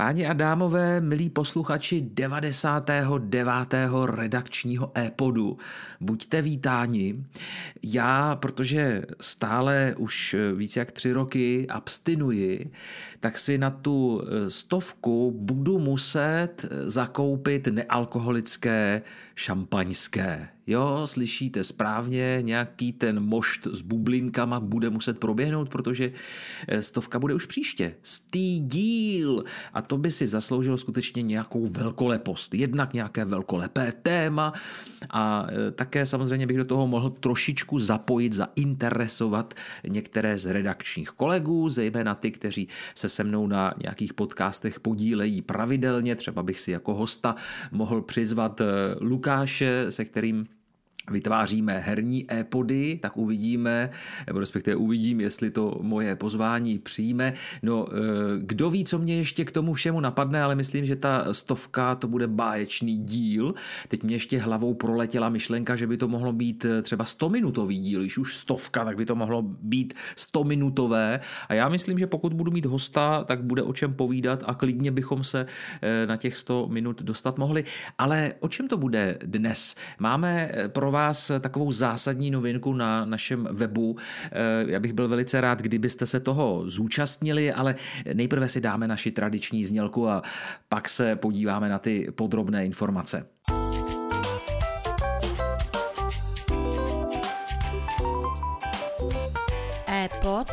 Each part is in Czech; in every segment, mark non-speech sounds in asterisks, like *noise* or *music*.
Páni a dámové, milí posluchači 99. redakčního e-podu, buďte vítáni. Já, protože stále už více jak tři roky abstinuji, tak si na tu stovku budu muset zakoupit nealkoholické šampaňské. Jo, slyšíte správně, nějaký ten mošt s bublinkama bude muset proběhnout, protože eh, stovka bude už příště. Stý díl. A to by si zasloužilo skutečně nějakou velkolepost. Jednak nějaké velkolepé téma a eh, také samozřejmě bych do toho mohl trošičku zapojit, zainteresovat některé z redakčních kolegů, zejména ty, kteří se se mnou na nějakých podcastech podílejí pravidelně. Třeba bych si jako hosta mohl přizvat eh, Lukáše, se kterým vytváříme herní e-pody, tak uvidíme, nebo respektive uvidím, jestli to moje pozvání přijme. No, eh, kdo ví, co mě ještě k tomu všemu napadne, ale myslím, že ta stovka to bude báječný díl. Teď mě ještě hlavou proletěla myšlenka, že by to mohlo být eh, třeba 100-minutový díl, když už stovka, tak by to mohlo být 100-minutové. A já myslím, že pokud budu mít hosta, tak bude o čem povídat a klidně bychom se eh, na těch 100 minut dostat mohli. Ale o čem to bude dnes? Máme pro vás vás takovou zásadní novinku na našem webu. Eh, já bych byl velice rád, kdybyste se toho zúčastnili, ale nejprve si dáme naši tradiční znělku a pak se podíváme na ty podrobné informace. e-pod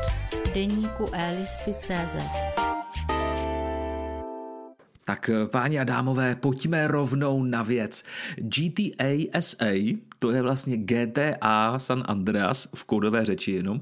deníku e-listy.cz tak páni a dámové, pojďme rovnou na věc. GTA SA to je vlastně GTA San Andreas v kódové řeči jenom.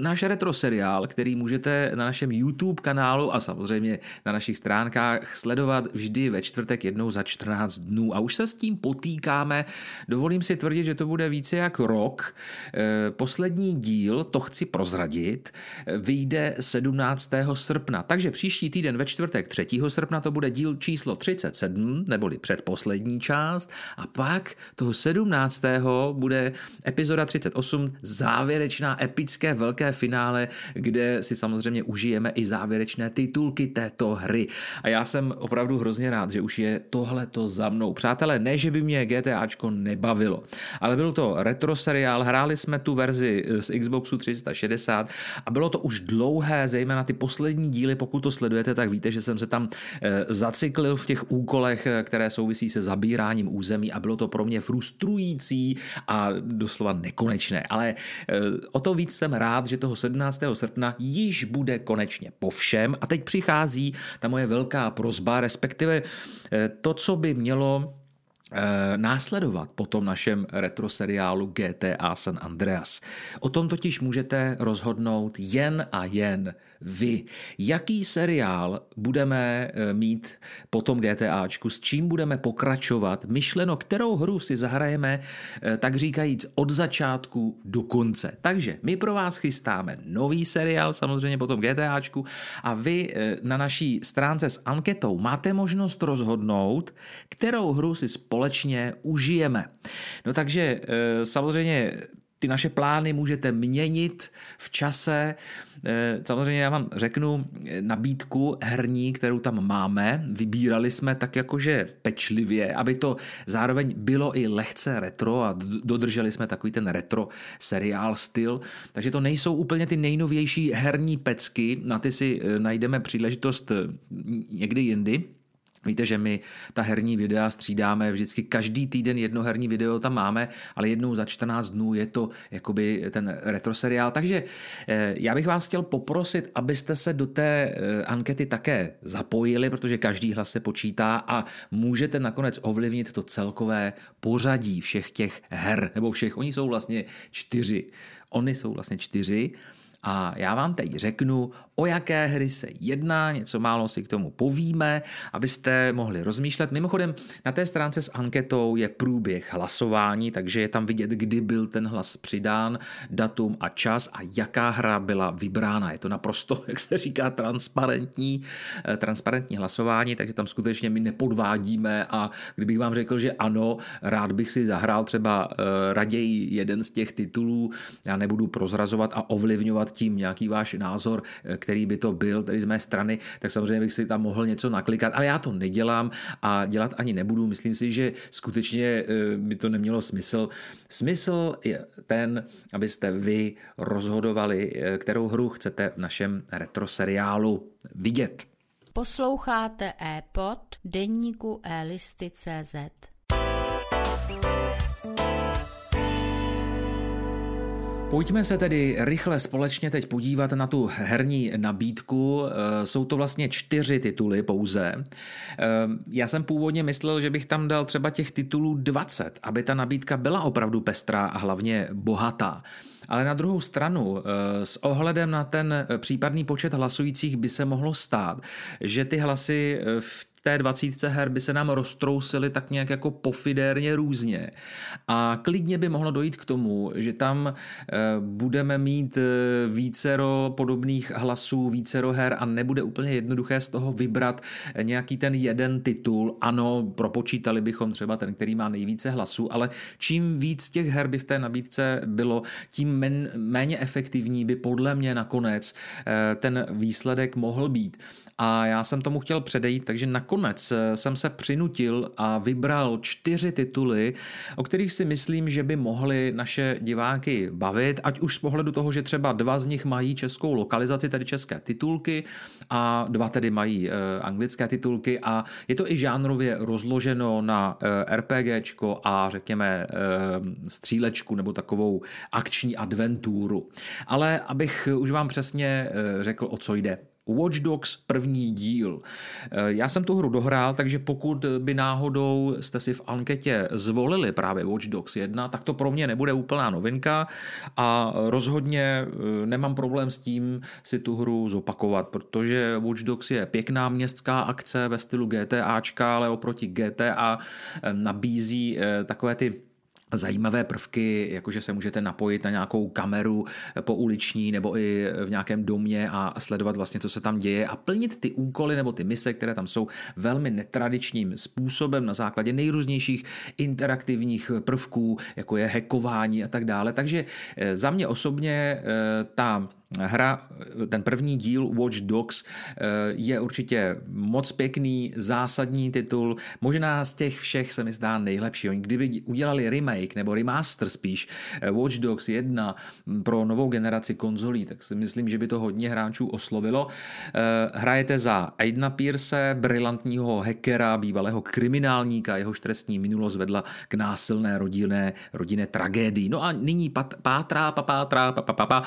Náš retro seriál, který můžete na našem YouTube kanálu a samozřejmě na našich stránkách sledovat vždy ve čtvrtek jednou za 14 dnů. A už se s tím potýkáme. Dovolím si tvrdit, že to bude více jak rok. Eh, poslední díl, to chci prozradit, vyjde 17. srpna. Takže příští týden ve čtvrtek 3. srpna to bude díl číslo 37, neboli předposlední část. A pak toho 17. bude epizoda 38, závěrečná epické velké velké finále, kde si samozřejmě užijeme i závěrečné titulky této hry. A já jsem opravdu hrozně rád, že už je tohleto za mnou. Přátelé, ne, že by mě GTAčko nebavilo, ale byl to retro seriál, hráli jsme tu verzi z Xboxu 360 a bylo to už dlouhé, zejména ty poslední díly, pokud to sledujete, tak víte, že jsem se tam eh, zacyklil v těch úkolech, eh, které souvisí se zabíráním území a bylo to pro mě frustrující a doslova nekonečné. Ale eh, o to víc jsem rád, že že toho 17. srpna již bude konečně po všem. A teď přichází ta moje velká prozba, respektive eh, to, co by mělo následovat po tom našem retro seriálu GTA San Andreas. O tom totiž můžete rozhodnout jen a jen vy. Jaký seriál budeme eh, mít po tom GTAčku, s čím budeme pokračovat, myšleno, kterou hru si zahrajeme, eh, tak říkajíc, od začátku do konce. Takže my pro vás chystáme nový seriál, samozřejmě po tom GTAčku a vy eh, na naší stránce s anketou máte možnost rozhodnout, kterou hru si společně užijeme. No takže samozřejmě ty naše plány můžete měnit v čase. Eh, samozřejmě já vám řeknu nabídku herní, kterou tam máme. Vybírali jsme tak jakože pečlivě, aby to zároveň bylo i lehce retro a dodrželi jsme takový ten retro seriál styl. Takže to nejsou úplně ty nejnovější herní pecky, na ty si eh, najdeme příležitost eh, někdy jindy. Víte, že my ta herní videa střídáme vždycky každý týden jedno herní video tam máme, ale jednou za 14 dnů je to jakoby ten retro seriál. Takže eh, já bych vás chtěl poprosit, abyste se do té eh, ankety také zapojili, protože každý hlas se počítá a můžete nakonec ovlivnit to celkové pořadí všech těch her, nebo všech, oni jsou vlastně čtyři. Oni jsou vlastně čtyři a já vám teď řeknu, o jaké hry se jedná, něco málo si k tomu povíme, abyste mohli rozmýšlet. Mimochodem, na té stránce s anketou je průběh hlasování, takže je tam vidět, kdy byl ten hlas přidán, datum a čas a jaká hra byla vybrána. Je to naprosto, *laughs* jak se říká, transparentní, eh, transparentní hlasování, takže tam skutečně my nepodvádíme a kdybych vám řekl, že ano, rád bych si zahrál třeba eh, raději jeden z těch titulů, já nebudu prozrazovat a ovlivňovat tím nějaký váš názor, který by to byl, tedy z mé strany, tak samozřejmě bych si tam mohl něco naklikat, ale já to nedělám a dělat ani nebudu. Myslím si, že skutečně by to nemělo smysl. Smysl je ten, abyste vy rozhodovali, kterou hru chcete v našem retro seriálu vidět. Posloucháte e-pod deníku e-listy.cz. Pojďme se tedy rychle společně teď podívat na tu herní nabídku. Eh, jsou to vlastně čtyři tituly pouze. Eh, já jsem původně myslel, že bych tam dal třeba těch titulů 20, aby ta nabídka byla opravdu pestrá a hlavně bohatá. Ale na druhou stranu, eh, s ohledem na ten případný počet hlasujících by se mohlo stát, že ty hlasy v té dvacítce her by se nám roztrousily tak nějak jako pofidérně různě. A klidně by mohlo dojít k tomu, že tam eh, budeme mít eh, vícero podobných hlasů, vícero her a nebude úplně jednoduché z toho vybrat nějaký ten jeden titul. Ano, propočítali bychom třeba ten, který má nejvíce hlasů, ale čím víc těch her by v té nabídce bylo, tím men, méně efektivní by podle mě nakonec eh, ten výsledek mohl být. A já jsem tomu chtěl předejít, takže nakonec eh, jsem se přinutil a vybral čtyři tituly, o kterých si myslím, že by mohly naše diváky bavit, ať už z pohledu toho, že třeba dva z nich mají českou lokalizaci, tedy české titulky, a dva tedy mají e, anglické titulky a je to i žánrově rozloženo na RPGčko a řekněme střílečku nebo takovou akční adventuru. Ale abych už vám přesně e, řekl, o co jde. Watch Dogs první díl. Eh, já jsem tu hru dohrál, takže pokud by náhodou jste si v anketě zvolili právě Watch Dogs 1, tak to pro mě nebude úplná novinka a rozhodně eh, nemám problém s tím si tu hru zopakovat, protože Watch Dogs je pěkná městská akce ve stylu GTAčka, ale oproti GTA eh, nabízí takové ty zajímavé prvky, jakože se můžete napojit na nějakou kameru po uliční nebo i v nějakém domě a sledovat vlastně, co se tam děje a plnit ty úkoly nebo ty mise, které tam jsou velmi netradičním způsobem na základě nejrůznějších interaktivních prvků, jako je hackování a tak dále. Takže eh, za mě osobně eh, ta hra, ten první díl Watch Dogs eh, je určitě moc pěkný, zásadní titul, možná z těch všech se mi zdá nejlepší. Oni kdyby udělali remake nebo remaster spíš eh, Watch Dogs 1 hm, pro novou generaci konzolí, tak si myslím, že by to hodně hráčů oslovilo. Eh, hrajete za Aidna Pierce, brilantního hackera, bývalého kriminálníka, jehož trestní minulost vedla k násilné rodinné, rodinné tragédii. No a nyní pat, pátrá, papátrá, papapapa,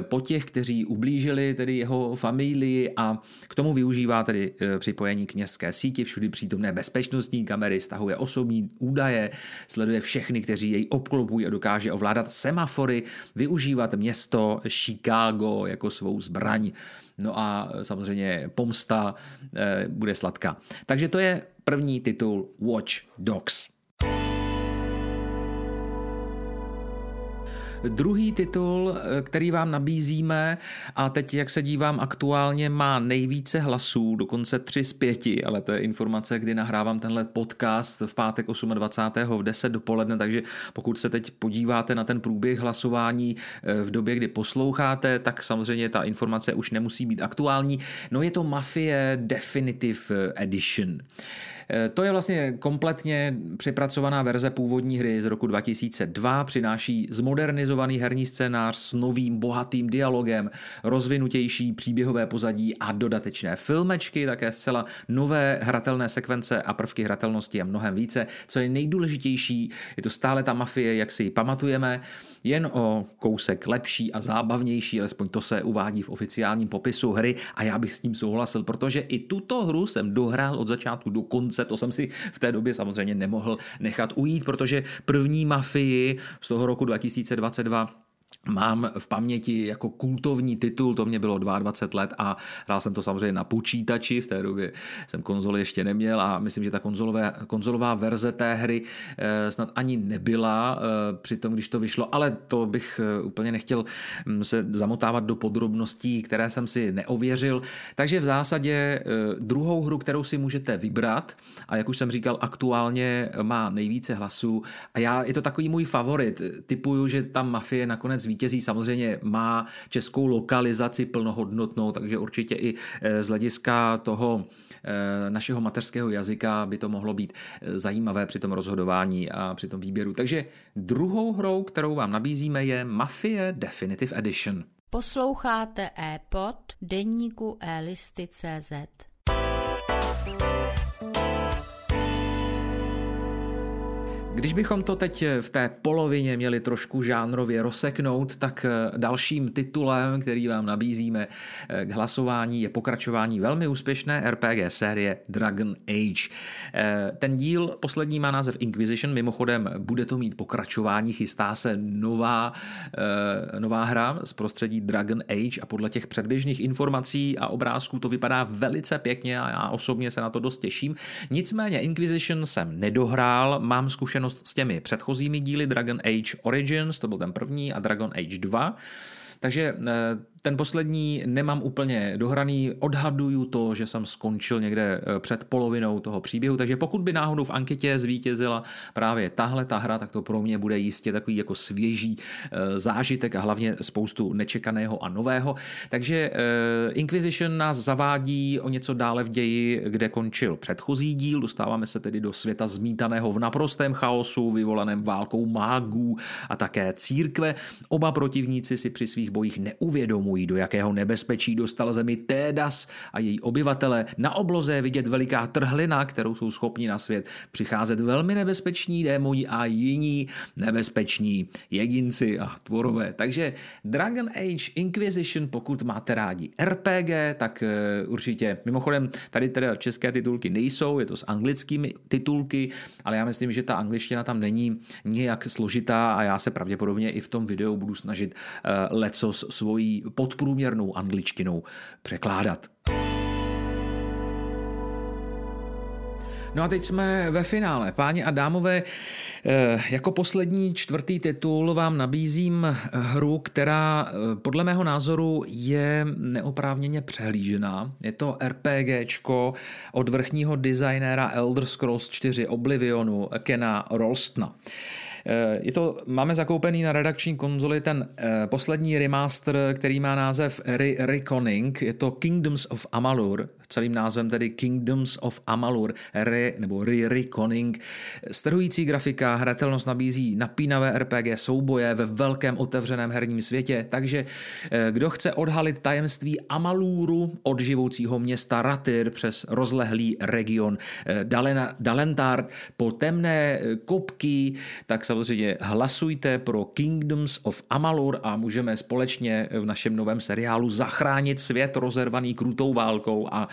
po těch těch, kteří ublížili tedy jeho familii a k tomu využívá tedy e, připojení k městské síti, všudy přítomné bezpečnostní kamery, stahuje osobní údaje, sleduje všechny, kteří jej obklopují a dokáže ovládat semafory, využívat město Chicago jako svou zbraň. No a samozřejmě pomsta e, bude sladká. Takže to je první titul Watch Dogs. Druhý titul, eh, který vám nabízíme a teď, jak se dívám aktuálně, má nejvíce hlasů, dokonce 3 z 5, ale to je informace, kdy nahrávám tenhle podcast v pátek 28. v 10 dopoledne, takže pokud se teď podíváte na ten průběh hlasování eh, v době, kdy posloucháte, tak samozřejmě ta informace už nemusí být aktuální. No je to Mafie Definitive Edition. Eh, to je vlastně kompletně přepracovaná verze původní hry z roku 2002, přináší zmodernizovaný herní scénář s novým bohatým dialogem, rozvinutější příběhové pozadí a dodatečné filmečky, také zcela nové hratelné sekvence a prvky hratelnosti a mnohem více. Co je nejdůležitější, je to stále ta mafie, jak si ji pamatujeme, jen o kousek lepší a zábavnější, alespoň to se uvádí v oficiálním popisu hry a já bych s tím souhlasil, protože i tuto hru jsem dohrál od začátku do konce, to jsem si v té době samozřejmě nemohl nechat ujít, protože první mafii z toho roku 2022 mám v paměti jako kultovní titul, to mě bylo 22 let a hrál jsem to samozřejmě na počítači, v té době jsem konzoli ještě neměl a myslím, že ta konzolové, konzolová verze té hry eh, snad ani nebyla eh, při tom, když to vyšlo, ale to bych eh, úplně nechtěl hm, se zamotávat do podrobností, které jsem si neověřil. Takže v zásadě druhou hru, kterou si můžete vybrat a jak už jsem říkal, aktuálně má nejvíce hlasů a já, je to takový můj favorit. Typuju, že ta mafie nakonec nakonec vítězí. Samozřejmě má českou lokalizaci plnohodnotnou, takže určitě i z hlediska toho našeho mateřského jazyka by to mohlo být zajímavé při tom rozhodování a při tom výběru. Takže druhou hrou, kterou vám nabízíme, je Mafie Definitive Edition. Posloucháte e-pod deníku e-listy.cz. Když bychom to teď v té polovině měli trošku žánrově rozseknout, tak eh, dalším titulem, který vám nabízíme eh, k hlasování, je pokračování velmi úspěšné RPG série Dragon Age. Eh, ten díl poslední má název Inquisition, mimochodem bude to mít pokračování, chystá se nová, nová hra z prostředí Dragon Age a podle těch předběžných informací a obrázků to vypadá velice pěkně a já osobně se na to dost těším. Nicméně Inquisition jsem nedohrál, mám zkušenost zkušenost s těmi předchozími díly Dragon Age Origins, to byl ten první, a Dragon Age 2. Takže eh, ten poslední nemám úplně dohraný, odhaduju to, že jsem skončil někde eh, před polovinou toho příběhu, takže pokud by náhodou v anketě zvítězila právě tahle ta hra, tak to pro mě bude jistě takový jako svěží eh, zážitek a hlavně spoustu nečekaného a nového. Takže Inquisition nás zavádí o něco dále v ději, kde končil předchozí díl, dostáváme se tedy do světa zmítaného v naprostém chaosu, vyvolaném válkou mágů a také církve. Oba protivníci si při svých bojích neuvědomují, do jakého nebezpečí dostal zemi Tédas a její obyvatele. Na obloze je vidět veliká trhlina, kterou jsou schopni na svět přicházet velmi nebezpeční démoni a jiní nebezpeční jedinci a tvorové. Takže Dragon Age Inquisition, pokud máte rádi RPG, tak uh, určitě. Mimochodem, tady teda české titulky nejsou, je to s anglickými titulky, ale já myslím, že ta angličtina tam není nějak složitá a já se pravděpodobně i v tom videu budu snažit uh, let s svojí podprůměrnou angličtinou překládat. No a teď jsme ve finále. Páni a dámové, eh, jako poslední čtvrtý titul vám nabízím hru, která eh, podle mého názoru je neoprávněně přehlížená. Je to RPGčko od vrchního designéra Elder Scrolls 4 Oblivionu Kena Rolstna. Eh, je to, máme zakoupený na redakční konzoli ten eh, poslední remaster, který má název Re- Reconing. Je to Kingdoms of Amalur, celým názvem tedy Kingdoms of Amalur, Re, nebo Re- Reconing. Strhující grafika, hratelnost nabízí napínavé RPG souboje ve velkém otevřeném herním světě, takže eh, kdo chce odhalit tajemství Amaluru od živoucího města Ratyr přes rozlehlý region Dalena, Dalentard po temné kopky, tak se samozřejmě hlasujte pro Kingdoms of Amalur a můžeme společně v našem novém seriálu zachránit svět rozervaný krutou válkou a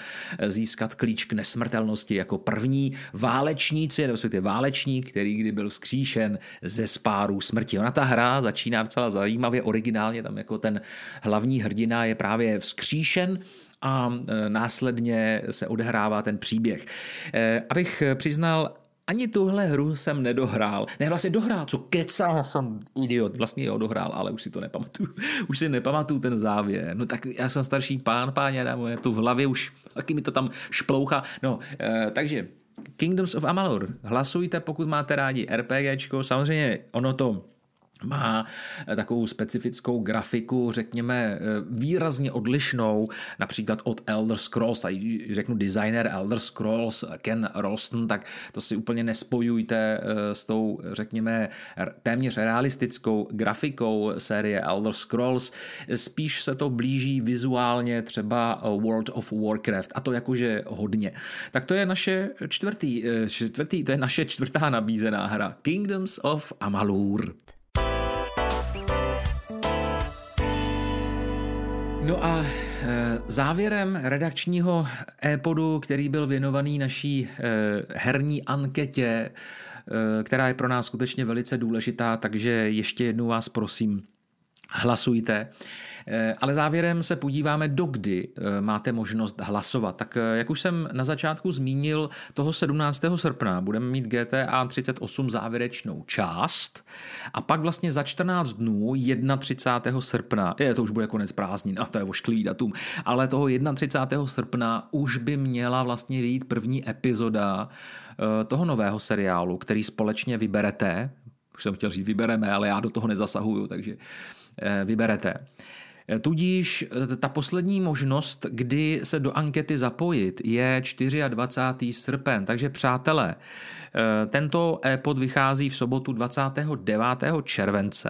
získat klíč k nesmrtelnosti jako první válečníci, respektive válečník, který kdy byl vzkříšen ze spáru smrti. Ona ta hra začíná docela zajímavě, originálně, tam jako ten hlavní hrdina je právě vzkříšen a e, následně se odehrává ten příběh. E, abych přiznal, ani tuhle hru jsem nedohrál. Ne, vlastně dohrál, co kecal jsem idiot. Vlastně jo, dohrál, ale už si to nepamatuju. *laughs* Už si nepamatuju ten závěr. No tak já jsem starší pán, páně, moje tu v hlavě už taky mi to tam šplouchá. No, e, takže Kingdoms of Amalur. Hlasujte, pokud máte rádi RPGčko. Samozřejmě ono to má eh, takovou specifickou grafiku, řekněme, eh, výrazně odlišnou, například od Elder Scrolls, tady řeknu designer Elder Scrolls Ken Ralston, tak to si úplně nespojujte eh, s tou, řekněme, téměř realistickou grafikou série Elder Scrolls, spíš se to blíží vizuálně třeba World of Warcraft a to jakože hodně. Tak to je naše čtvrtý, čtvrtý to je naše čtvrtá nabízená hra Kingdoms of Amalur. No a e, závěrem redakčního e-podu, který byl věnovaný naší e, herní anketě, e, která je pro nás skutečně velice důležitá, takže ještě jednou vás prosím, hlasujte. Eh, ale závěrem se podíváme, dokdy eh, máte možnost hlasovat. Tak eh, jak už jsem na začátku zmínil, toho 17. srpna budeme mít GTA 38 závěrečnou část a pak vlastně za 14 dnů 31. srpna, je to už bude konec prázdnin, a to je ošklivý datum, ale toho 31. srpna už by měla vlastně vyjít první epizoda toho nového seriálu, který společně vyberete, už jsem chtěl říct vybereme, ale já do toho nezasahuju, takže vyberete. Tudíž ta poslední možnost, kdy se do ankety zapojit, je 24. srpen. Takže přátelé, tento e-pod vychází v sobotu 29. července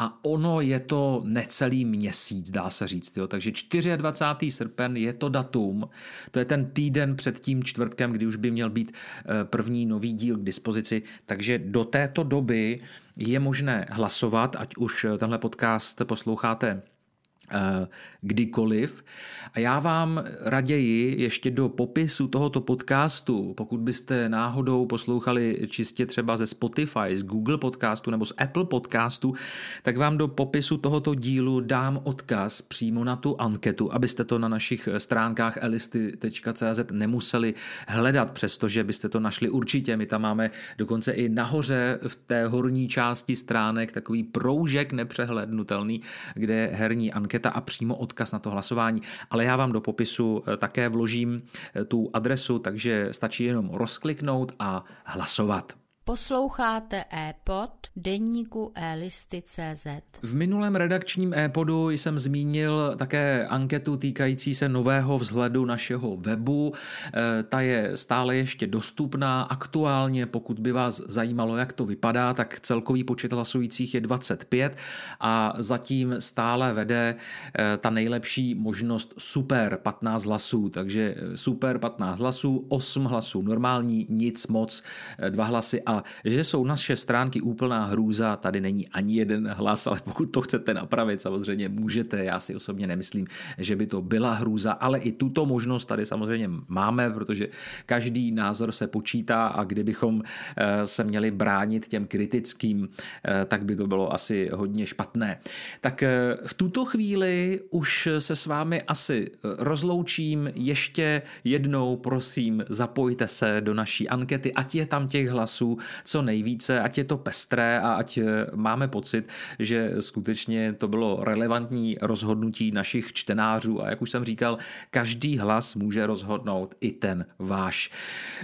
a ono je to necelý měsíc, dá se říct. Jo. Takže 24. srpen je to datum, to je ten týden před tím čtvrtkem, kdy už by měl být eh, první nový díl k dispozici, takže do této doby je možné hlasovat, ať už tenhle podcast posloucháte Eh, kdykoliv. A já vám raději ještě do popisu tohoto podcastu, pokud byste náhodou poslouchali čistě třeba ze Spotify, z Google podcastu nebo z Apple podcastu, tak vám do popisu tohoto dílu dám odkaz přímo na tu anketu, abyste to na našich stránkách elisty.cz nemuseli hledat, přestože byste to našli určitě. My tam máme dokonce i nahoře v té horní části stránek takový proužek nepřehlednutelný, kde je herní anketa anketa a přímo odkaz na to hlasování. Ale já vám do popisu eh, také vložím eh, tu adresu, takže stačí jenom rozkliknout a hlasovat. Posloucháte e-pod denníku e-listy.cz. V minulém redakčním e-podu jsem zmínil také anketu týkající se nového vzhledu našeho webu. E, ta je stále ještě dostupná. Aktuálně, pokud by vás zajímalo, jak to vypadá, tak celkový počet hlasujících je 25 a zatím stále vede e, ta nejlepší možnost super 15 hlasů. Takže e, super 15 hlasů, 8 hlasů normální, nic moc, dva hlasy a že jsou naše stránky úplná hrůza, tady není ani jeden hlas, ale pokud to chcete napravit, samozřejmě můžete. Já si osobně nemyslím, že by to byla hrůza, ale i tuto možnost tady samozřejmě máme, protože každý názor se počítá a kdybychom eh, se měli bránit těm kritickým, eh, tak by to bylo asi hodně špatné. Tak eh, v tuto chvíli už se s vámi asi rozloučím. Ještě jednou prosím, zapojte se do naší ankety, ať je tam těch hlasů co nejvíce, ať je to pestré a ať eh, máme pocit, že skutečně to bylo relevantní rozhodnutí našich čtenářů a jak už jsem říkal, každý hlas může rozhodnout i ten váš.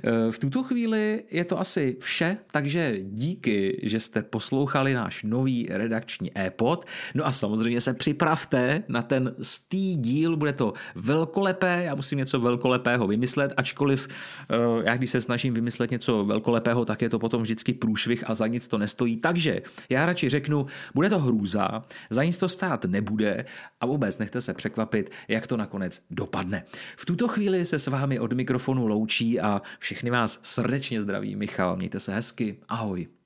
Eh, v tuto chvíli je to asi vše, takže díky, že jste poslouchali náš nový redakční e-pod. No a samozřejmě se připravte na ten stý díl, bude to velkolepé, já musím něco velkolepého vymyslet, ačkoliv eh, já když se snažím vymyslet něco velkolepého, tak je to potom vždycky průšvih a za nic to nestojí. Takže já radši řeknu, bude to hrůza, za nic to stát nebude a vůbec nechte se překvapit, jak to nakonec dopadne. V tuto chvíli se s vámi od mikrofonu loučí a všechny vás srdečně zdraví Michal. Mějte se hezky. Ahoj.